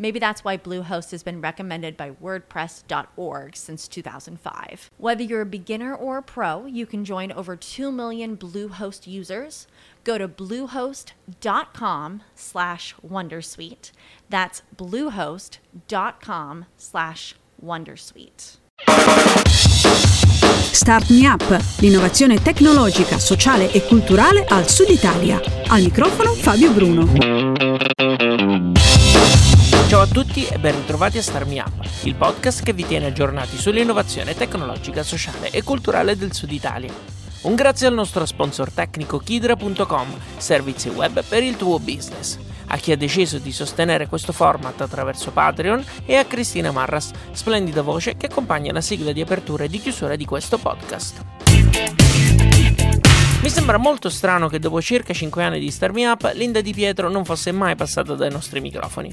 Maybe that's why Bluehost has been recommended by WordPress.org since 2005. Whether you're a beginner or a pro, you can join over 2 million Bluehost users. Go to bluehost.com slash wondersuite. That's bluehost.com slash wondersuite. Start Me Up, l'innovazione tecnologica, sociale e culturale al Sud Italia. Al microfono Fabio Bruno. Ciao a tutti e ben ritrovati a Start Me Up, il podcast che vi tiene aggiornati sull'innovazione tecnologica, sociale e culturale del Sud Italia. Un grazie al nostro sponsor tecnico Kidra.com, servizi web per il tuo business a chi ha deciso di sostenere questo format attraverso Patreon e a Cristina Marras, splendida voce che accompagna la sigla di apertura e di chiusura di questo podcast. Mi sembra molto strano che dopo circa 5 anni di Star Me Up, Linda Di Pietro non fosse mai passata dai nostri microfoni.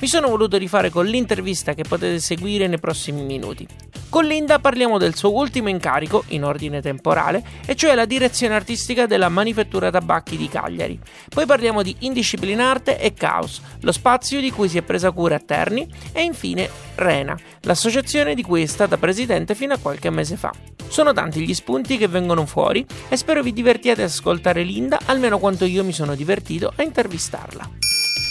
Mi sono voluto rifare con l'intervista che potete seguire nei prossimi minuti. Con Linda parliamo del suo ultimo incarico, in ordine temporale, e cioè la direzione artistica della Manifattura Tabacchi di Cagliari. Poi parliamo di Indisciplinarte e Caos, lo spazio di cui si è presa cura a Terni, e infine Rena, l'associazione di cui è stata presidente fino a qualche mese fa. Sono tanti gli spunti che vengono fuori e spero vi divertiate ad ascoltare Linda almeno quanto io mi sono divertito a intervistarla.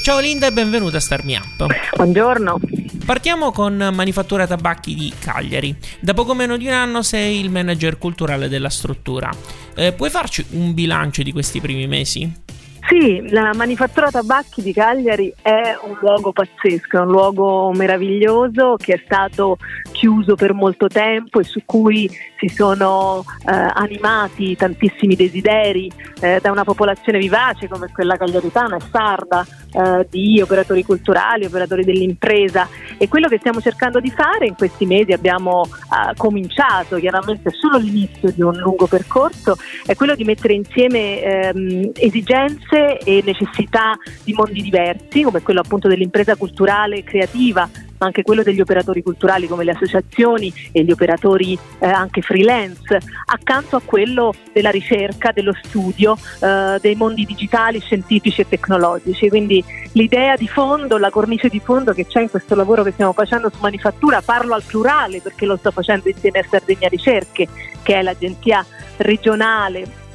Ciao Linda e benvenuta a Star Me Up. Buongiorno. Partiamo con Manifattura Tabacchi di Cagliari. Da poco meno di un anno sei il manager culturale della struttura. Eh, puoi farci un bilancio di questi primi mesi? Sì, la Manifattura Tabacchi di Cagliari è un luogo pazzesco, è un luogo meraviglioso che è stato chiuso per molto tempo e su cui si sono eh, animati tantissimi desideri eh, da una popolazione vivace come quella cagliaritana e sarda eh, di operatori culturali, operatori dell'impresa. E quello che stiamo cercando di fare in questi mesi abbiamo eh, cominciato, chiaramente solo l'inizio di un lungo percorso, è quello di mettere insieme ehm, esigenze e necessità di mondi diversi come quello appunto dell'impresa culturale e creativa ma anche quello degli operatori culturali come le associazioni e gli operatori eh, anche freelance, accanto a quello della ricerca, dello studio, eh, dei mondi digitali, scientifici e tecnologici. Quindi l'idea di fondo, la cornice di fondo che c'è in questo lavoro che stiamo facendo su manifattura, parlo al plurale perché lo sto facendo insieme a Sardegna Ricerche, che è l'agenzia regionale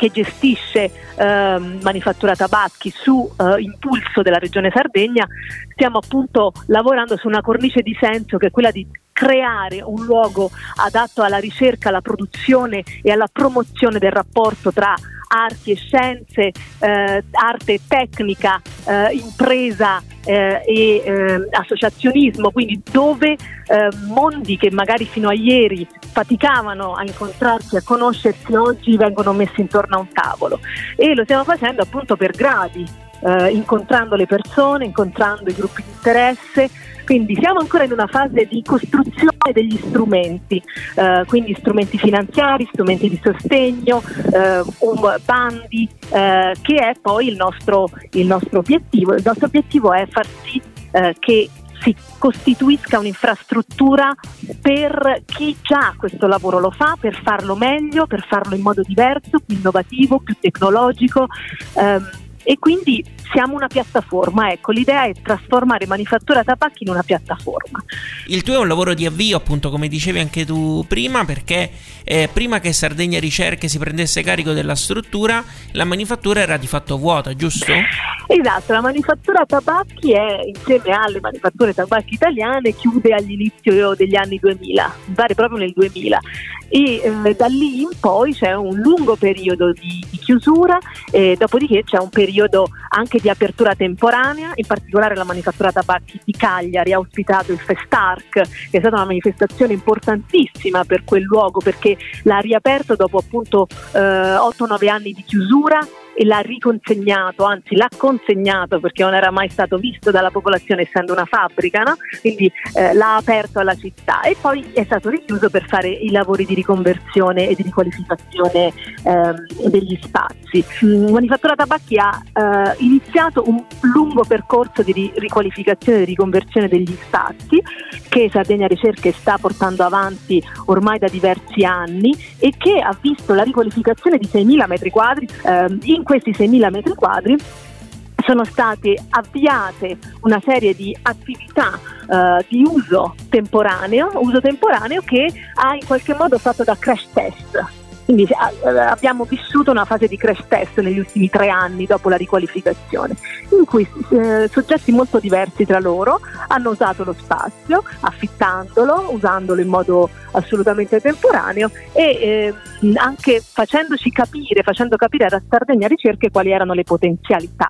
che gestisce eh, Manifattura Tabacchi su eh, impulso della Regione Sardegna, stiamo appunto lavorando su una cornice di senso che è quella di creare un luogo adatto alla ricerca, alla produzione e alla promozione del rapporto tra arti e scienze, eh, arte e tecnica, eh, impresa eh, e eh, associazionismo, quindi dove eh, mondi che magari fino a ieri faticavano a incontrarsi, a conoscersi, oggi vengono messi intorno a un tavolo. E lo stiamo facendo appunto per gradi, eh, incontrando le persone, incontrando i gruppi di interesse quindi siamo ancora in una fase di costruzione degli strumenti, eh, quindi strumenti finanziari, strumenti di sostegno, eh, um, bandi, eh, che è poi il nostro, il nostro, obiettivo. Il nostro obiettivo è far sì eh, che si costituisca un'infrastruttura per chi già questo lavoro lo fa, per farlo meglio, per farlo in modo diverso, più innovativo, più tecnologico. Ehm, e quindi siamo una piattaforma. Ecco, l'idea è trasformare Manifattura Tabacchi in una piattaforma. Il tuo è un lavoro di avvio, appunto, come dicevi anche tu prima, perché eh, prima che Sardegna Ricerche si prendesse carico della struttura, la manifattura era di fatto vuota, giusto? Esatto, la manifattura tabacchi è insieme alle manifatture tabacchi italiane chiude all'inizio degli anni 2000, mi pare proprio nel 2000 e eh, da lì in poi c'è un lungo periodo di, di chiusura, eh, dopodiché c'è un periodo anche di apertura temporanea, in particolare la manifattura tabacchi di Cagliari ha ospitato il Festarc, che è stata una manifestazione importantissima per quel luogo perché l'ha riaperto dopo appunto eh, 8-9 anni di chiusura e l'ha riconsegnato, anzi l'ha consegnato perché non era mai stato visto dalla popolazione essendo una fabbrica, no? quindi eh, l'ha aperto alla città e poi è stato richiuso per fare i lavori di riconversione e di riqualificazione eh, degli spazi. Mm, Manifattura Tabacchi ha eh, iniziato un lungo percorso di riqualificazione e riconversione degli spazi che Sardegna Ricerche sta portando avanti ormai da diversi anni e che ha visto la riqualificazione di 6.000 metri quadri ehm, in questi 6.000 metri quadri sono state avviate una serie di attività uh, di uso temporaneo, uso temporaneo che ha in qualche modo fatto da crash test quindi eh, abbiamo vissuto una fase di crash test negli ultimi tre anni dopo la riqualificazione, in cui eh, soggetti molto diversi tra loro hanno usato lo spazio, affittandolo, usandolo in modo assolutamente temporaneo e eh, anche facendoci capire, facendo capire alla Sardegna Ricerche quali erano le potenzialità.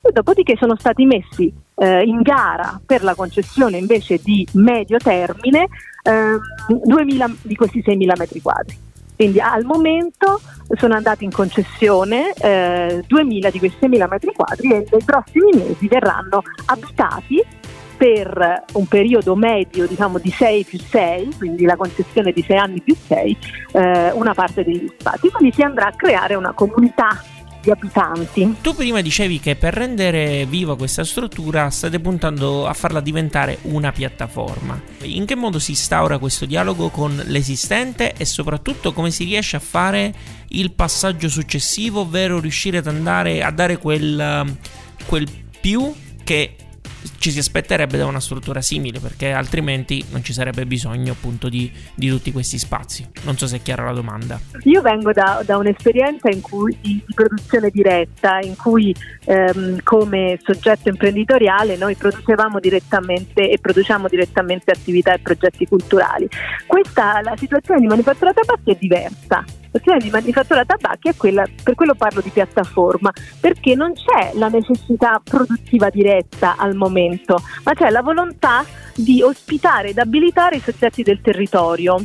E dopodiché sono stati messi eh, in gara per la concessione invece di medio termine eh, 2000 di questi 6.000 metri quadri. Quindi al momento sono andati in concessione eh, 2000 di questi 6.000 metri quadri e nei prossimi mesi verranno abitati per un periodo medio diciamo di 6 più 6, quindi la concessione di 6 anni più 6, eh, una parte degli spazi. Quindi si andrà a creare una comunità di abitanti. Tu prima dicevi che per rendere viva questa struttura state puntando a farla diventare una piattaforma. In che modo si instaura questo dialogo con l'esistente e soprattutto come si riesce a fare il passaggio successivo, ovvero riuscire ad andare a dare quel, quel più che ci si aspetterebbe da una struttura simile perché altrimenti non ci sarebbe bisogno appunto di, di tutti questi spazi. Non so se è chiara la domanda. Io vengo da, da un'esperienza cui, di, di, produzione diretta in cui ehm, come soggetto imprenditoriale noi producevamo direttamente e produciamo direttamente attività e progetti culturali. Questa, la situazione di manifattura tabacchi è diversa l'azione di manifattura tabacchi è quella, per quello parlo di piattaforma, perché non c'è la necessità produttiva diretta al momento, ma c'è la volontà di ospitare ed abilitare i soggetti del territorio.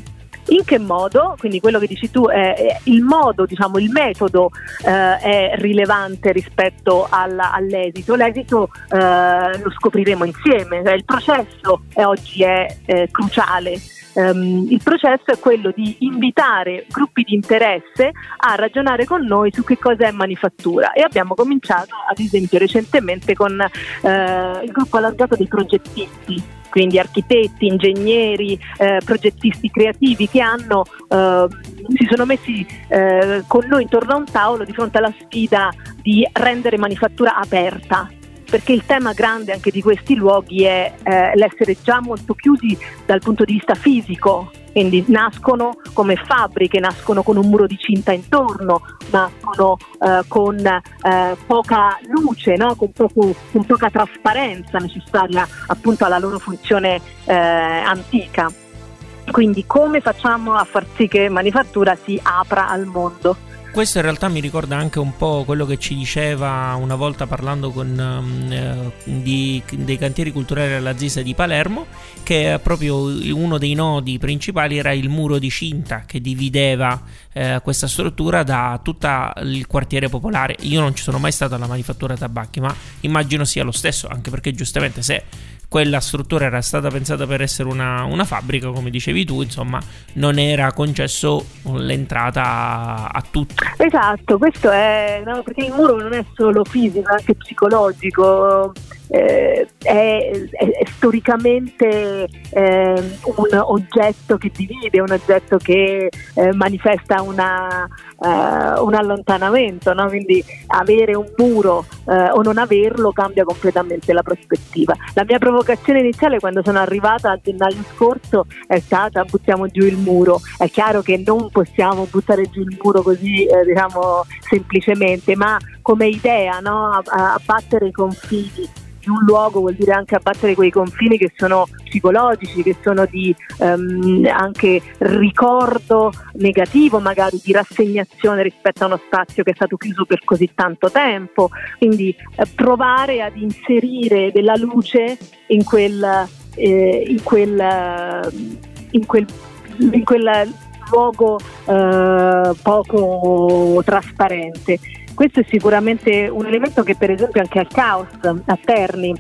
In che modo? Quindi quello che dici tu è, è il modo, diciamo, il metodo eh, è rilevante rispetto alla, all'esito. L'esito eh, lo scopriremo insieme, cioè, il processo è, oggi è eh, cruciale Um, il processo è quello di invitare gruppi di interesse a ragionare con noi su che cosa è manifattura e abbiamo cominciato ad esempio recentemente con il gruppo allargato dei progettisti quindi architetti, ingegneri, eh, progettisti creativi che hanno, eh, si sono messi eh, con noi intorno a un tavolo di fronte alla sfida di rendere manifattura aperta. Perché il tema grande anche di questi luoghi è eh, l'essere già molto chiusi dal punto di vista fisico, quindi nascono come fabbriche, nascono con un muro di cinta intorno, nascono eh, con eh, poca luce, no? con, poco, con, poca trasparenza necessaria appunto alla loro funzione eh, antica. Quindi come facciamo a far sì che manifattura si apra al mondo? Questo in realtà mi ricorda anche un po' quello che ci diceva una volta parlando con um, eh, di, dei cantieri culturali alla Zisa di Palermo, che proprio uno dei nodi principali era il muro di cinta che divideva eh, questa struttura da tutto il quartiere popolare. Io non ci sono mai stato alla manifattura tabacchi, ma immagino sia lo stesso, anche perché giustamente se quella struttura era stata pensata per essere una, una, fabbrica, come dicevi tu, insomma, non era concesso l'entrata a, a tutti. Esatto, questo è no, perché il muro non è solo fisico, è anche psicologico eh, è, è, storicamente eh, un oggetto che divide, un oggetto che eh, manifesta una, uh, un allontanamento, no? quindi avere un muro uh, o non averlo cambia completamente la prospettiva. La mia provocazione iniziale quando sono arrivata a gennaio scorso è stata buttiamo giù il muro, è chiaro che non possiamo buttare giù il muro così eh, diciamo semplicemente, ma come idea no? a, a battere i confini di un luogo vuol dire anche abbattere quei confini che sono psicologici, che sono di um, anche ricordo negativo, magari di rassegnazione rispetto a uno spazio che è stato chiuso per così tanto tempo. Quindi eh, provare ad inserire della luce in quel, eh, in quel, in quel, in quel luogo eh, poco trasparente. Questo è sicuramente un elemento che per esempio anche al Caos a Terni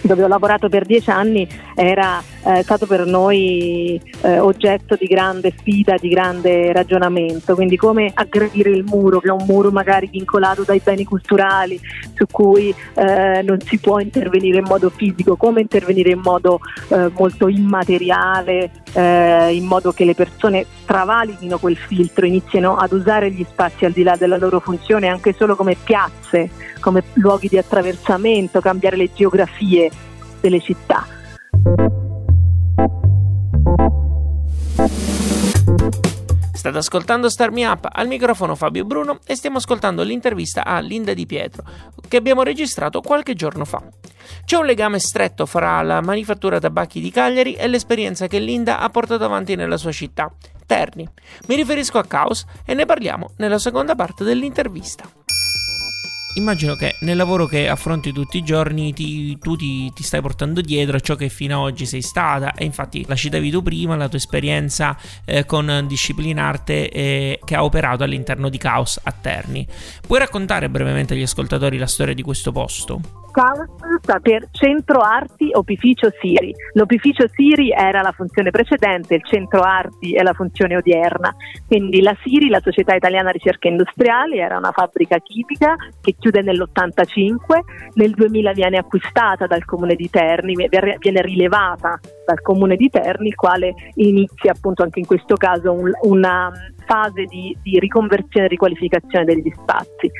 dove ho lavorato per dieci anni era eh, stato per noi eh, oggetto di grande sfida, di grande ragionamento, quindi come aggredire il muro, che è un muro magari vincolato dai beni culturali su cui eh, non si può intervenire in modo fisico, come intervenire in modo eh, molto immateriale, eh, in modo che le persone travalichino quel filtro, iniziano ad usare gli spazi al di là della loro funzione anche solo come piazze, come luoghi di attraversamento, cambiare le geografie delle città. State ascoltando Star Me Up, al microfono Fabio Bruno e stiamo ascoltando l'intervista a Linda Di Pietro che abbiamo registrato qualche giorno fa. C'è un legame stretto fra la manifattura tabacchi di Cagliari e l'esperienza che Linda ha portato avanti nella sua città, Terni. Mi riferisco a Caos e ne parliamo nella seconda parte dell'intervista immagino che nel lavoro che affronti tutti i giorni ti, tu ti, ti, stai portando dietro ciò che fino ad oggi sei stata e infatti la citavi tu prima, la tua esperienza eh, con Disciplinarte eh, che ha operato all'interno di Caos a Terni. Puoi raccontare brevemente agli ascoltatori la storia di questo posto? Caos sta per Centro Arti Opificio Siri. L'Opificio Siri era la funzione precedente, il Centro Arti è la funzione odierna. Quindi la Siri, la Società Italiana Ricerche Industriali, era una fabbrica chimica che chiude nell'85, nel 2000 viene acquistata dal Comune di Terni, viene rilevata dal Comune di Terni, il quale inizia appunto anche in questo caso un, una fase di, di riconversione e riqualificazione degli spazi.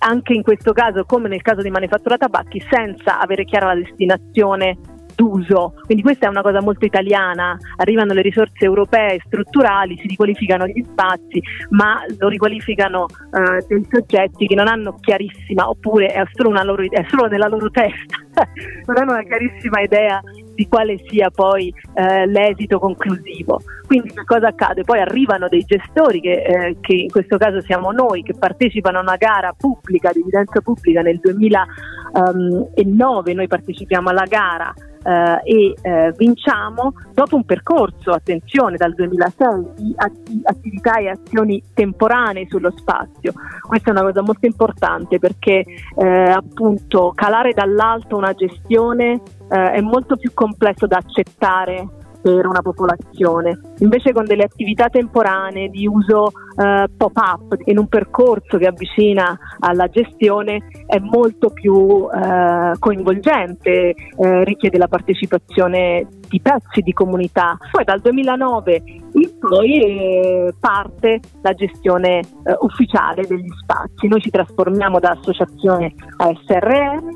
Anche in questo caso, come nel caso di manifattura tabacchi, senza avere chiara la destinazione d'uso. Quindi questa è una cosa molto italiana, arrivano le risorse europee strutturali, si riqualificano gli spazi, ma lo riqualificano eh, dei soggetti che non hanno chiarissima, oppure è solo, loro, è solo nella loro testa, non hanno una chiarissima idea di quale sia poi eh, l'esito conclusivo. Quindi che cosa accade? Poi arrivano dei gestori che, eh, che, in questo caso siamo noi, che partecipano a una gara pubblica, di evidenza pubblica nel 2009, noi partecipiamo alla gara eh, e eh, vinciamo dopo un percorso, attenzione, dal 2006 di atti- attività e azioni temporanee sullo spazio. Questa è una cosa molto importante perché eh, appunto calare dall'alto una gestione eh, è molto più complesso da accettare per una popolazione. Invece con delle attività temporanee di uso eh, pop-up in un percorso che avvicina alla gestione è molto più eh, coinvolgente, eh, richiede la partecipazione di pezzi di comunità. Poi dal 2009 in poi eh, parte la gestione eh, ufficiale degli spazi. Noi ci trasformiamo da associazione a SRM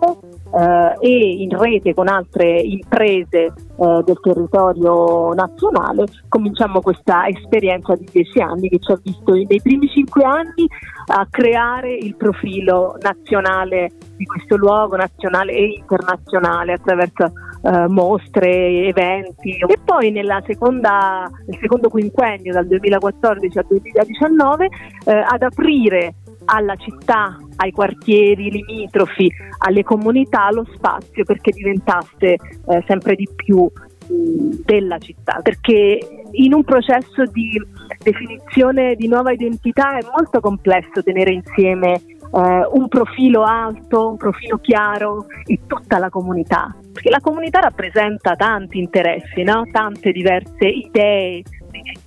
eh, e in rete con altre imprese eh, del territorio nazionale cominciamo questa esperienza di dieci anni che ci ha visto nei primi cinque anni a creare il profilo nazionale di questo luogo nazionale e internazionale attraverso Uh, mostre, eventi. E poi seconda, nel secondo quinquennio dal 2014 al 2019 uh, ad aprire alla città, ai quartieri limitrofi, alle comunità lo spazio perché diventasse eh, sempre di più della città, perché in un processo di definizione di nuova identità è molto complesso tenere insieme eh, un profilo alto, un profilo chiaro e tutta la comunità, perché la comunità rappresenta tanti interessi, no? tante diverse idee,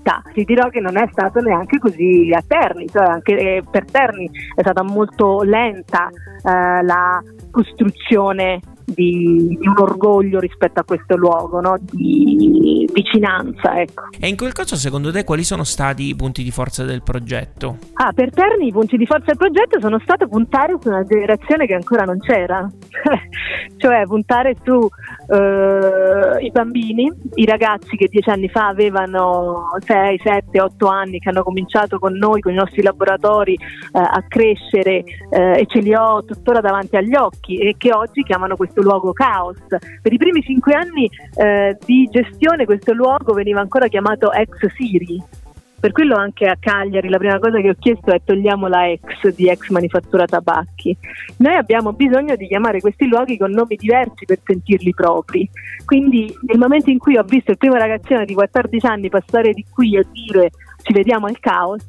città. Ti dirò che non è stato neanche così a Terni, cioè anche eh, per Terni è stata molto lenta eh, la costruzione di, di, un orgoglio rispetto a questo luogo, no? di vicinanza. Ecco. E in quel caso, secondo te, quali sono stati i punti di forza del progetto? Ah, per Terni i punti di forza del progetto sono stati puntare su una generazione che ancora non c'era, cioè puntare su Uh, i bambini, i ragazzi che dieci anni fa avevano 6, 7, 8 anni, che hanno cominciato con noi, con i nostri laboratori, uh, a crescere uh, e ce li ho tuttora davanti agli occhi e che oggi chiamano questo questo luogo caos. Per i primi cinque anni eh, di gestione questo luogo veniva ancora chiamato ex Siri, per quello anche a Cagliari la prima cosa che ho chiesto è togliamo la ex di ex manifattura tabacchi. Noi abbiamo bisogno di chiamare questi luoghi con nomi diversi per sentirli propri. Quindi nel momento in cui ho visto il primo ragazzino di 14 anni passare di qui e dire ci vediamo al caos,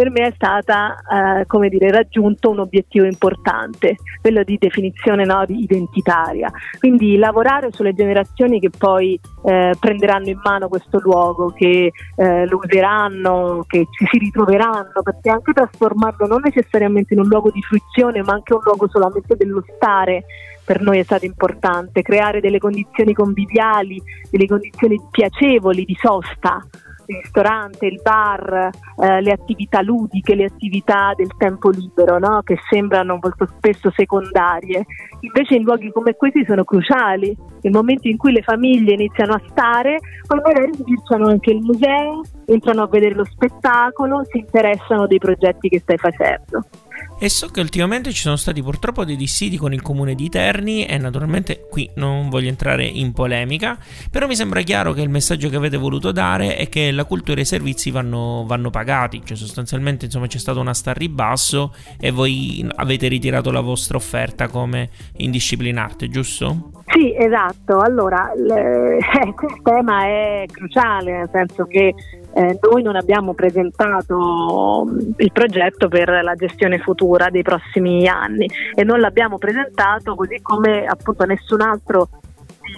per me è stata eh, come dire, raggiunto un obiettivo importante, quello di definizione no, identitaria. Quindi lavorare sulle generazioni che poi eh, prenderanno in mano questo luogo, che eh, lo useranno, che ci si ritroveranno, perché anche trasformarlo non necessariamente in un luogo di fruizione, ma anche un luogo solamente dello stare per noi è stato importante, creare delle condizioni conviviali, delle condizioni piacevoli di sosta il ristorante, il bar, eh, le attività ludiche, le attività del tempo libero, no? che sembrano molto spesso secondarie. Invece in luoghi come questi sono cruciali. Nel momento in cui le famiglie iniziano a stare, magari sbirciano anche il museo, entrano a vedere lo spettacolo, si interessano dei progetti che stai facendo. E so che ultimamente ci sono stati purtroppo dei dissidi con il comune di Terni e naturalmente qui non voglio entrare in polemica, però mi sembra chiaro che il messaggio che avete voluto dare è che la cultura e i servizi vanno, vanno pagati, cioè sostanzialmente insomma c'è stato una sta a ribasso e voi avete ritirato la vostra offerta come indisciplinarte, giusto? Sì, esatto. Allora, questo tema è cruciale, nel senso che eh, noi non abbiamo presentato mm, il progetto per la gestione futura dei prossimi anni e non l'abbiamo presentato così come appunto nessun altro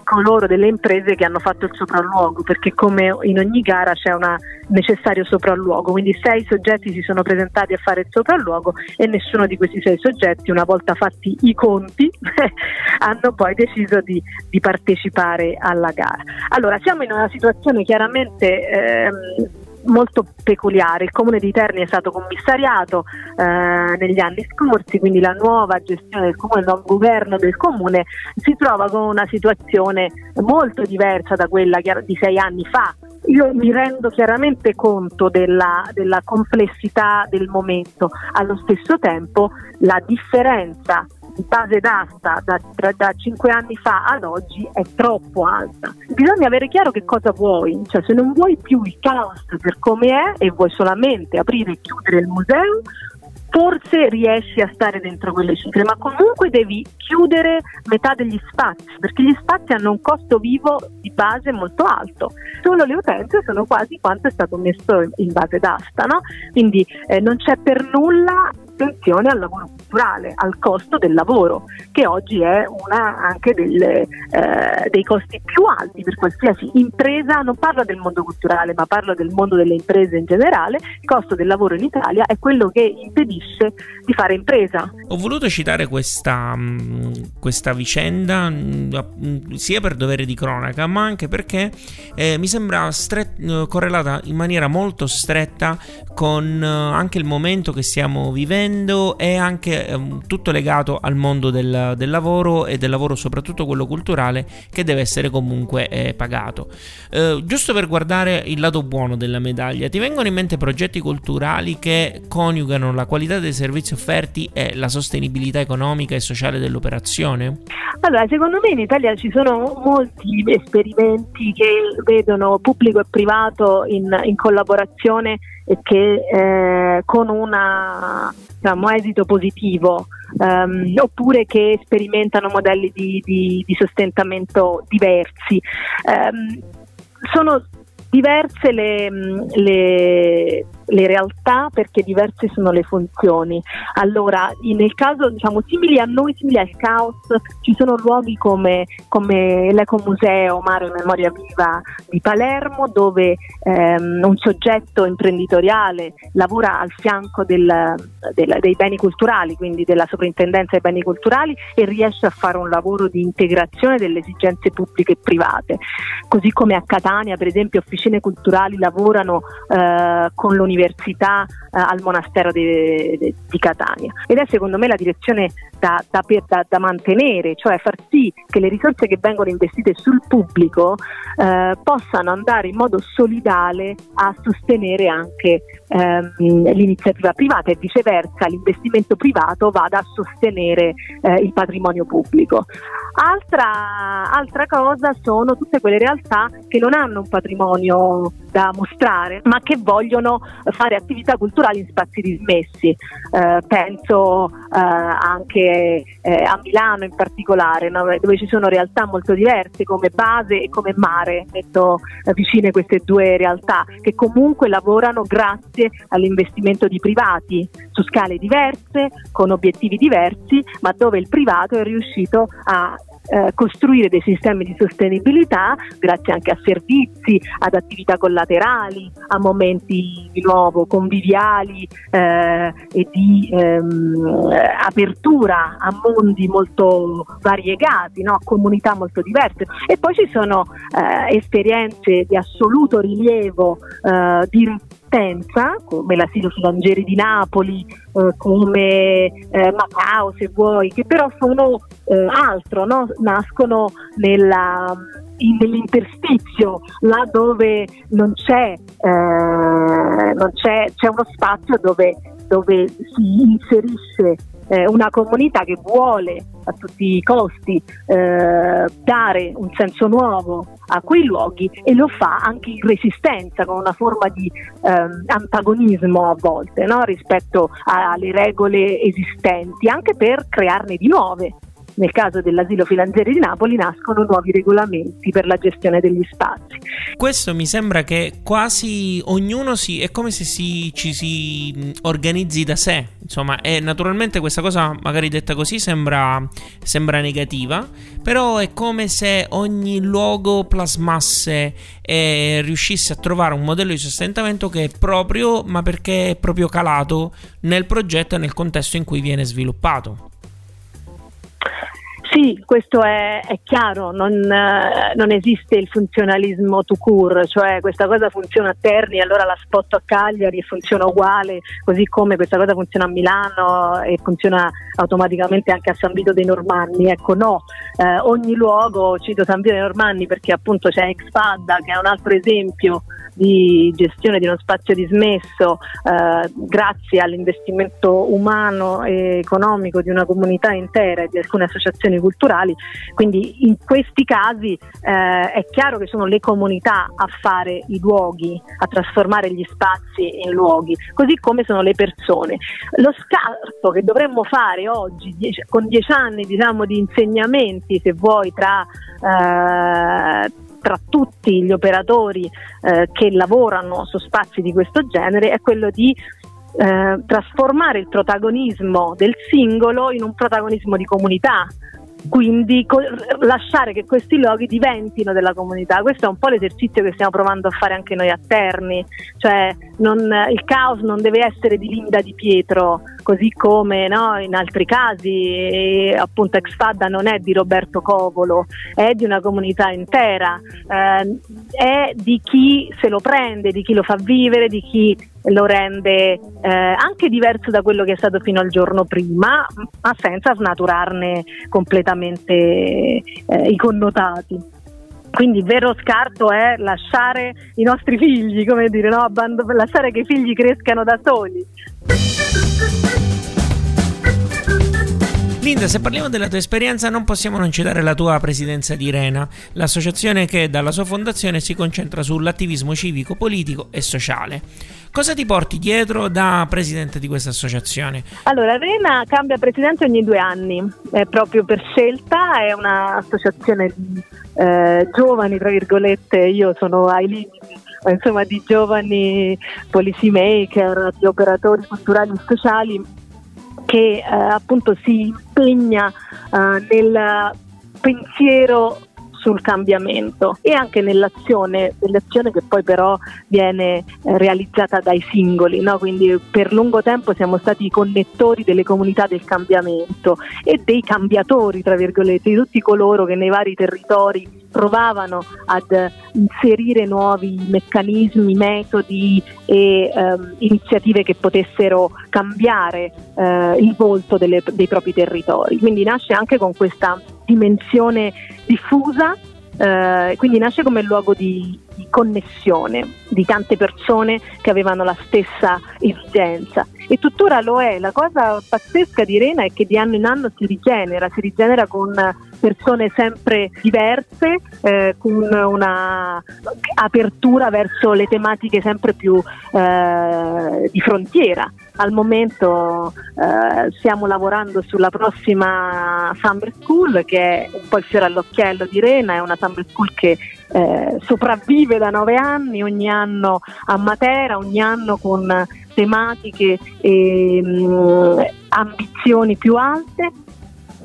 coloro delle imprese che hanno fatto il sopralluogo, perché come in ogni gara c'è un necessario sopralluogo, quindi sei soggetti si sono presentati a fare il sopralluogo e nessuno di questi sei soggetti, una volta fatti i conti, hanno poi deciso di, di, partecipare alla gara. Allora, siamo in una situazione chiaramente... Ehm, molto peculiare. Il comune di Terni è stato commissariato eh, negli anni scorsi, quindi la nuova gestione del comune, il nuovo governo del comune si trova con una situazione molto diversa da quella di sei anni fa. Io mi rendo chiaramente conto della, della complessità del momento, allo stesso tempo la differenza di base d'asta da, da, da 5 anni fa ad oggi è troppo alta. Bisogna avere chiaro che cosa vuoi, cioè se non vuoi più il caos per come è e vuoi solamente aprire e chiudere il museo, forse riesci a stare dentro quelle cifre, ma comunque devi chiudere metà degli spazi, perché gli spazi hanno un costo vivo di base molto alto. Solo le utenze sono quasi quanto è stato messo in base d'asta, no? Quindi eh, non c'è per nulla attenzione al lavoro culturale, al costo del lavoro, che oggi è una anche delle, eh, dei costi più alti per qualsiasi impresa, non parlo del mondo culturale, ma parlo del mondo delle imprese in generale, il costo del lavoro in Italia è quello che impedisce di fare impresa. Ho voluto citare questa, mm, questa vicenda mm, sia per dovere di cronaca, ma anche perché eh, mi sembra stret- correlata in maniera molto stretta con eh, anche il momento che stiamo vivendo facendo è anche eh, tutto legato al mondo del, del, lavoro e del lavoro soprattutto quello culturale che deve essere comunque eh, pagato. Eh, giusto per guardare il lato buono della medaglia, ti vengono in mente progetti culturali che coniugano la qualità dei servizi offerti e la sostenibilità economica e sociale dell'operazione? Allora, secondo me in Italia ci sono molti esperimenti che vedono pubblico e privato in, in collaborazione che eh, con una diciamo, esito positivo um, oppure che sperimentano modelli di, di, di sostentamento diversi. Um, sono diverse le, le, le, realtà perché diverse sono le funzioni. Allora, nel caso diciamo simili a noi, simili al caos, ci sono luoghi come, come l'Ecomuseo Mare Memoria Viva di Palermo dove ehm, un soggetto imprenditoriale lavora al fianco del, del, dei beni culturali, quindi della soprintendenza dei beni culturali e riesce a fare un lavoro di integrazione delle esigenze pubbliche e private. Così come a Catania, per esempio, officine culturali lavorano eh, con l'università eh, al monastero di, di, di, Catania. Ed è secondo me la direzione da, da, da, da, mantenere, cioè far sì che le risorse che vengono investite sul pubblico eh, possano andare in modo solidale a sostenere anche ehm, l'iniziativa privata e viceversa l'investimento privato vada a sostenere eh, il patrimonio pubblico. Altra, altra cosa sono tutte quelle realtà che non hanno un patrimonio da mostrare, ma che vogliono fare attività culturali in spazi dismessi. Eh, penso eh, anche eh, a Milano in particolare, no? dove ci sono realtà molto diverse come base e come mare, metto eh, vicine queste due realtà, che comunque lavorano grazie all'investimento di privati su scale diverse, con obiettivi diversi, ma dove il privato è riuscito a eh, costruire dei sistemi di sostenibilità grazie anche a servizi, ad attività collaterali, a momenti di nuovo conviviali eh, e di ehm, apertura a mondi molto variegati, no? a comunità molto diverse. E poi ci sono eh, esperienze di assoluto rilievo eh, di come l'asilo Filangeri di Napoli, eh, come eh, Macao se vuoi, che però sono eh, altro, no? nascono nella, in, nell'interstizio, là dove non c'è, eh, non c'è, c'è uno spazio dove, dove si inserisce eh, una comunità che vuole a tutti i costi eh, dare un senso nuovo a quei luoghi e lo fa anche in resistenza con una forma di eh, antagonismo a volte no? rispetto alle regole esistenti anche per crearne di nuove nel caso dell'asilo Filanzeri di Napoli nascono nuovi regolamenti per la gestione degli spazi. Questo mi sembra che quasi ognuno si è come se si, ci si organizzi da sé, insomma, e naturalmente questa cosa magari detta così sembra, sembra negativa, però è come se ogni luogo plasmasse e riuscisse a trovare un modello di sostentamento che è proprio, ma perché è proprio calato nel progetto e nel contesto in cui viene sviluppato. Sì, questo è, è chiaro, non, eh, non, esiste il funzionalismo to cure, cioè questa cosa funziona a Terni, allora la spotto a Cagliari e funziona uguale, così come questa cosa funziona a Milano e funziona automaticamente anche a San Vito dei Normanni. Ecco, no, eh, ogni luogo, cito San Vito dei Normanni perché appunto c'è Expadda che è un altro esempio di gestione di uno spazio dismesso eh, grazie all'investimento umano e economico di una comunità intera e di alcune associazioni culturali. Quindi in questi casi eh, è chiaro che sono le comunità a fare i luoghi, a trasformare gli spazi in luoghi, così come sono le persone. Lo scarto che dovremmo fare oggi, dieci, con dieci anni diciamo, di insegnamenti, se vuoi, tra eh, tra tutti gli operatori eh, che lavorano su spazi di questo genere è quello di eh, trasformare il protagonismo del singolo in un protagonismo di comunità, quindi co- lasciare che questi luoghi diventino della comunità. Questo è un po' l'esercizio che stiamo provando a fare anche noi a Terni, cioè non, il caos non deve essere di Linda Di Pietro, così come no, in altri casi e, appunto Exfadda non è di Roberto Covolo, è di una comunità intera, eh, è di chi se lo prende, di chi lo fa vivere, di chi lo rende eh, anche diverso da quello che è stato fino al giorno prima, ma senza snaturarne completamente eh, i connotati. Quindi il vero scarto è lasciare i nostri figli, come dire, no? Abband- lasciare che i figli crescano da soli. Linda, se parliamo della tua esperienza non possiamo non citare la tua presidenza di Rena, l'associazione che dalla sua fondazione si concentra sull'attivismo civico, politico e sociale. Cosa ti porti dietro da presidente di questa associazione? Allora, Rena cambia presidente ogni due anni, è proprio per scelta, è un'associazione eh, giovani, tra virgolette, io sono ai limiti insomma di giovani policy maker, di operatori culturali e sociali che eh, appunto si impegna eh, nel pensiero sul cambiamento e anche nell'azione, nell'azione che poi però viene eh, realizzata dai singoli, no? quindi per lungo tempo siamo stati i connettori delle comunità del cambiamento e dei cambiatori, tra virgolette, di tutti coloro che nei vari territori provavano ad inserire nuovi meccanismi, metodi e ehm, iniziative che potessero cambiare eh, il volto delle, dei propri territori. Quindi nasce anche con questa dimensione diffusa eh, quindi nasce come luogo di, di, connessione di tante persone che avevano la stessa esigenza e tuttora lo è. La cosa pazzesca di Rena è che di anno in anno si rigenera, si rigenera con persone sempre diverse, eh, con una apertura verso le tematiche sempre più eh, di frontiera. Al momento eh, stiamo lavorando sulla prossima Summer School che è un po' il fiore all'occhiello di Rena, è una Summer School che eh, sopravvive da nove anni, ogni anno a Matera, ogni anno con tematiche e mh, mm, ambizioni più alte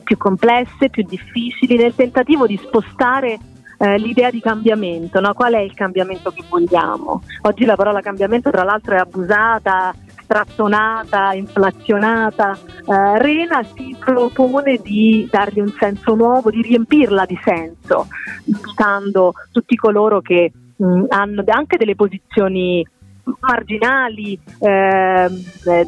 più complesse, più difficili, nel tentativo di spostare eh, l'idea di cambiamento, no? qual è il cambiamento che vogliamo? Oggi la parola cambiamento tra l'altro è abusata, strattonata, inflazionata. Eh, Rena si propone di dargli un senso nuovo, di riempirla di senso, invitando tutti coloro che mh, hanno anche delle posizioni marginali eh,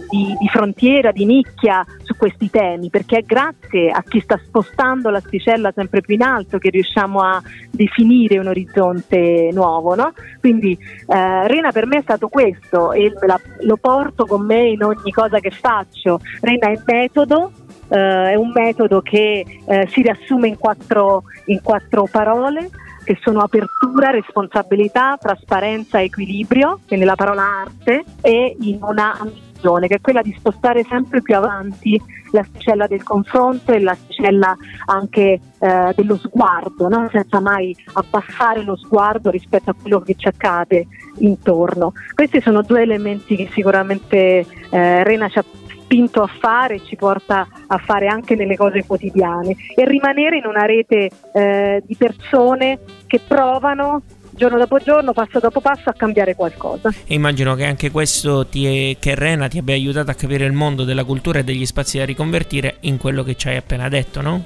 di, di, frontiera, di nicchia questi temi, perché è grazie a chi sta spostando l'asticella sempre più in alto che riusciamo a definire un orizzonte nuovo. No? Quindi eh, Rena per me è stato questo e la, lo porto con me in ogni cosa che faccio. Rena è metodo, Uh, è un metodo che uh, si riassume in quattro, in quattro parole che sono apertura, responsabilità, trasparenza, equilibrio, quindi la parola arte, e in una ambizione che è quella di spostare sempre più avanti l'asticella del confronto e l'asticella anche eh, dello sguardo, no? senza mai abbassare lo sguardo rispetto a quello che ci accade intorno. Questi sono due elementi che sicuramente eh, Rena ci ha spinto a fare ci porta a fare anche nelle cose quotidiane e rimanere in una rete eh, di persone che provano giorno dopo giorno, passo dopo passo a cambiare qualcosa. E immagino che anche questo ti è, che Rena ti abbia aiutato a capire il mondo della cultura e degli spazi da riconvertire in quello che ci hai appena detto, no?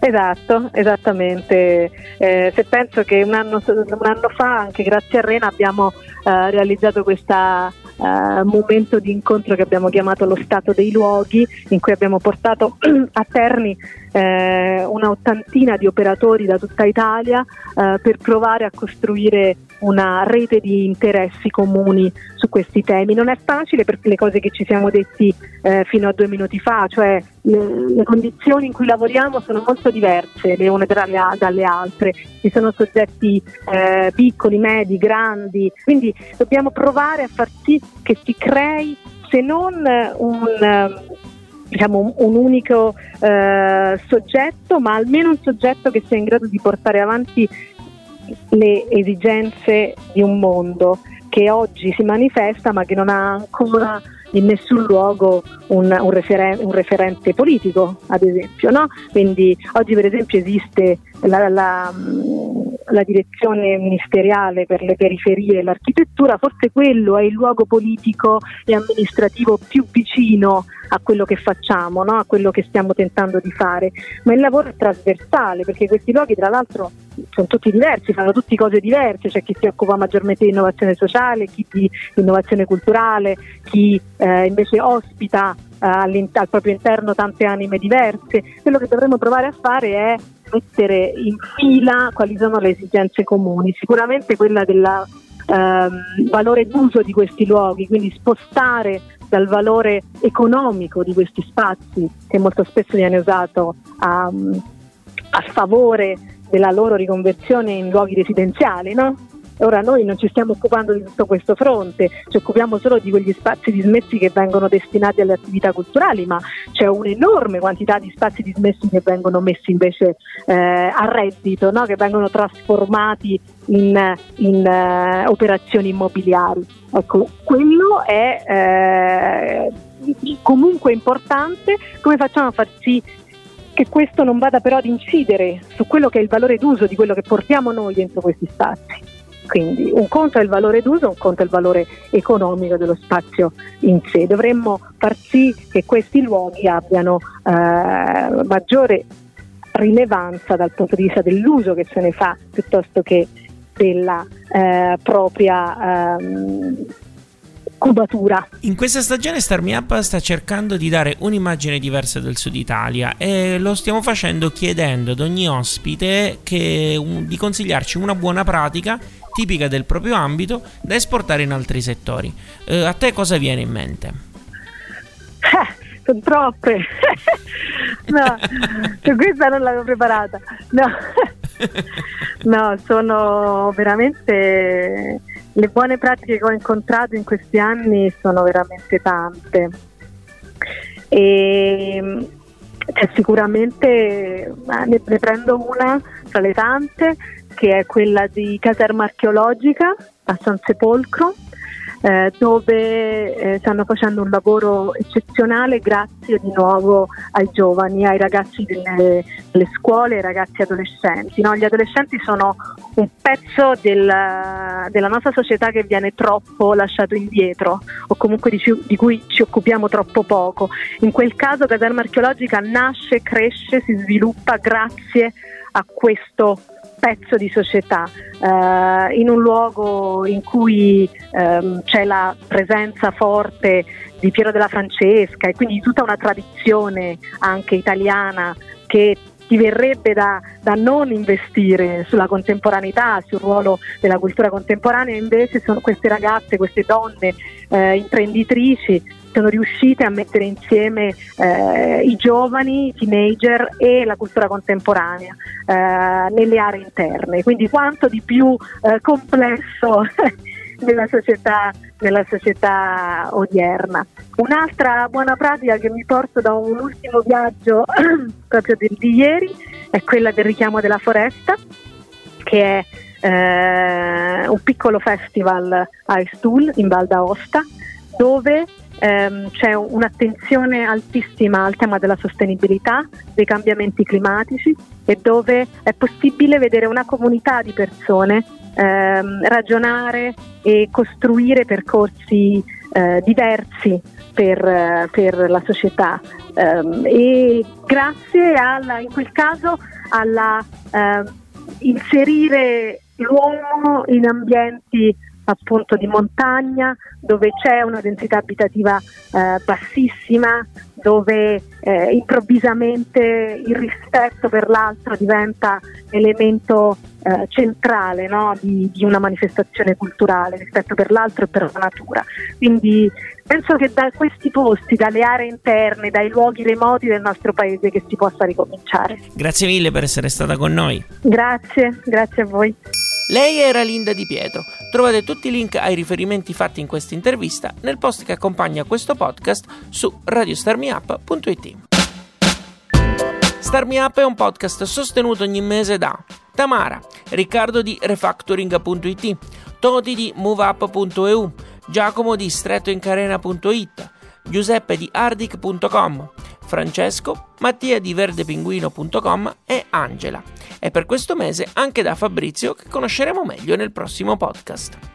Esatto, esattamente. Eh, se penso che un anno, un anno, fa, anche grazie a Rena, abbiamo eh, realizzato questa eh, momento di incontro che abbiamo chiamato lo stato dei luoghi, in cui abbiamo portato a Terni eh, una ottantina di operatori da tutta Italia eh, per provare a costruire una rete di interessi comuni su questi temi. Non è facile perché le cose che ci siamo detti eh, fino a due minuti fa, cioè le, le, condizioni in cui lavoriamo sono molto diverse le une le, dalle altre, ci sono soggetti eh, piccoli, medi, grandi, quindi dobbiamo provare a far sì che si crei se non un diciamo, un unico eh, soggetto, ma almeno un soggetto che sia in grado di portare avanti le esigenze di un mondo che oggi si manifesta ma che non ha ancora in nessun luogo un, un, referen- un referente politico, ad esempio. No? Quindi oggi per esempio esiste la, la, la, direzione ministeriale per le periferie e l'architettura, forse quello è il luogo politico e amministrativo più vicino a quello che facciamo, no? a quello che stiamo tentando di fare, ma il lavoro è trasversale perché questi luoghi tra l'altro sono tutti diversi, fanno tutte cose diverse, c'è chi si occupa maggiormente di innovazione sociale, chi di innovazione culturale, chi eh, invece ospita eh, al proprio interno tante anime diverse. Quello che dovremmo provare a fare è mettere in fila quali sono le esigenze comuni, sicuramente quella del ehm, valore d'uso di questi luoghi, quindi spostare dal valore economico di questi spazi che molto spesso viene usato a, a favore della loro riconversione in luoghi residenziali, no? Ora noi non ci stiamo occupando di tutto questo fronte, ci occupiamo solo di quegli spazi dismessi che vengono destinati alle attività culturali, ma c'è un'enorme quantità di spazi dismessi che vengono messi invece eh, a reddito, no? che vengono trasformati in, in uh, operazioni immobiliari. Ecco, quello è eh, comunque importante, come facciamo a far sì che questo non vada però ad incidere su quello che è il valore d'uso di quello che portiamo noi dentro questi spazi. Quindi un conto è il valore d'uso, un conto è il valore economico dello spazio in sé. Dovremmo far sì che questi luoghi abbiano eh, maggiore rilevanza dal punto di vista dell'uso che se ne fa piuttosto che della eh, propria ehm, cubatura. In questa stagione Star Me Up sta cercando di dare un'immagine diversa del Sud Italia e lo stiamo facendo chiedendo ad ogni ospite che, um, di consigliarci una buona pratica tipica del proprio ambito da esportare in altri settori. Eh, a te cosa viene in mente? Eh, sono troppe. no, questa non l'avevo preparata. No. no, sono veramente le buone pratiche che ho incontrato in questi anni sono veramente tante. E cioè, sicuramente ne prendo una tra le tante che è quella di caserma archeologica a San Sepolcro eh, dove eh, stanno facendo un lavoro eccezionale grazie di nuovo ai giovani, ai ragazzi delle, delle scuole, ai ragazzi adolescenti. No? Gli adolescenti sono un pezzo della, della, nostra società che viene troppo lasciato indietro o comunque di, di, cui ci occupiamo troppo poco. In quel caso Caserma Archeologica nasce, cresce, si sviluppa grazie a questo pezzo di società, eh, in un luogo in cui ehm, c'è la presenza forte di Piero della Francesca e quindi tutta una tradizione anche italiana che ti verrebbe da, da, non investire sulla contemporaneità, sul ruolo della cultura contemporanea, invece sono queste ragazze, queste donne eh, imprenditrici sono riuscite a mettere insieme eh, i giovani, i teenager e la cultura contemporanea eh, nelle aree interne, quindi quanto di più eh, complesso nella società, nella società odierna. Un'altra buona pratica che mi porto da un ultimo viaggio proprio di, di ieri è quella del richiamo della foresta, che è eh, un piccolo festival a Estul in Val d'Aosta dove ehm, c'è un'attenzione altissima al tema della sostenibilità, dei cambiamenti climatici e dove è possibile vedere una comunità di persone ehm, ragionare e costruire percorsi eh, diversi per, per, la società. Ehm, e grazie alla, in quel caso alla eh, inserire l'uomo in ambienti appunto di montagna dove c'è una densità abitativa eh, bassissima, dove eh, improvvisamente il rispetto per l'altro diventa elemento eh, centrale no? di, di, una manifestazione culturale, rispetto per l'altro e per la natura. Quindi penso che da questi posti, dalle aree interne, dai luoghi remoti del nostro paese che si possa ricominciare. Grazie mille per essere stata con noi. Grazie, grazie a voi. Lei era Linda Di Pietro. Trovate tutti i link ai riferimenti fatti in questa intervista nel post che accompagna questo podcast su radiostarmiup.it. Starmi Up è un podcast sostenuto ogni mese da Tamara, Riccardo di Refactoring.it, Toti di MoveUp.eu, Giacomo di StrettoIncarena.it, Giuseppe di Ardic.com, Francesco, Mattia di verdepinguino.com e Angela. E per questo mese anche da Fabrizio che conosceremo meglio nel prossimo podcast.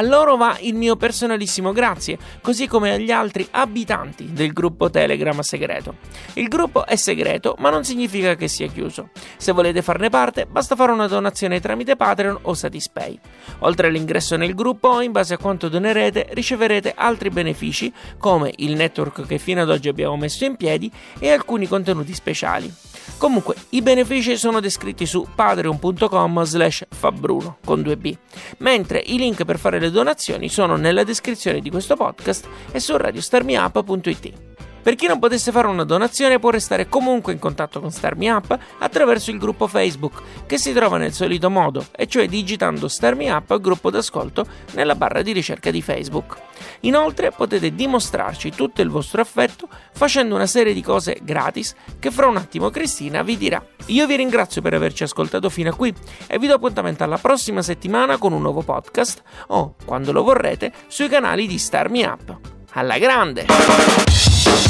A loro va il mio personalissimo grazie, così come agli altri abitanti del gruppo Telegram segreto. Il gruppo è segreto, ma non significa che sia chiuso. Se volete farne parte, basta fare una donazione tramite Patreon o Satispay. Oltre all'ingresso nel gruppo, in base a quanto donerete, riceverete altri benefici, come il network che fino ad oggi abbiamo messo in piedi e alcuni contenuti speciali. Comunque, i benefici sono descritti su patreon.com slash fabbruno con 2b, mentre i link per fare le donazioni sono nella descrizione di questo podcast e su radiostarmiup.it. Per chi non potesse fare una donazione può restare comunque in contatto con Starmi Up attraverso il gruppo Facebook che si trova nel solito modo, e cioè digitando Starmi Up gruppo d'ascolto nella barra di ricerca di Facebook. Inoltre potete dimostrarci tutto il vostro affetto facendo una serie di cose gratis che fra un attimo Cristina vi dirà. Io vi ringrazio per averci ascoltato fino a qui e vi do appuntamento alla prossima settimana con un nuovo podcast o, quando lo vorrete, sui canali di Starmi Up. Alla grande!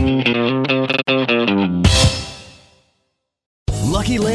Mm-hmm.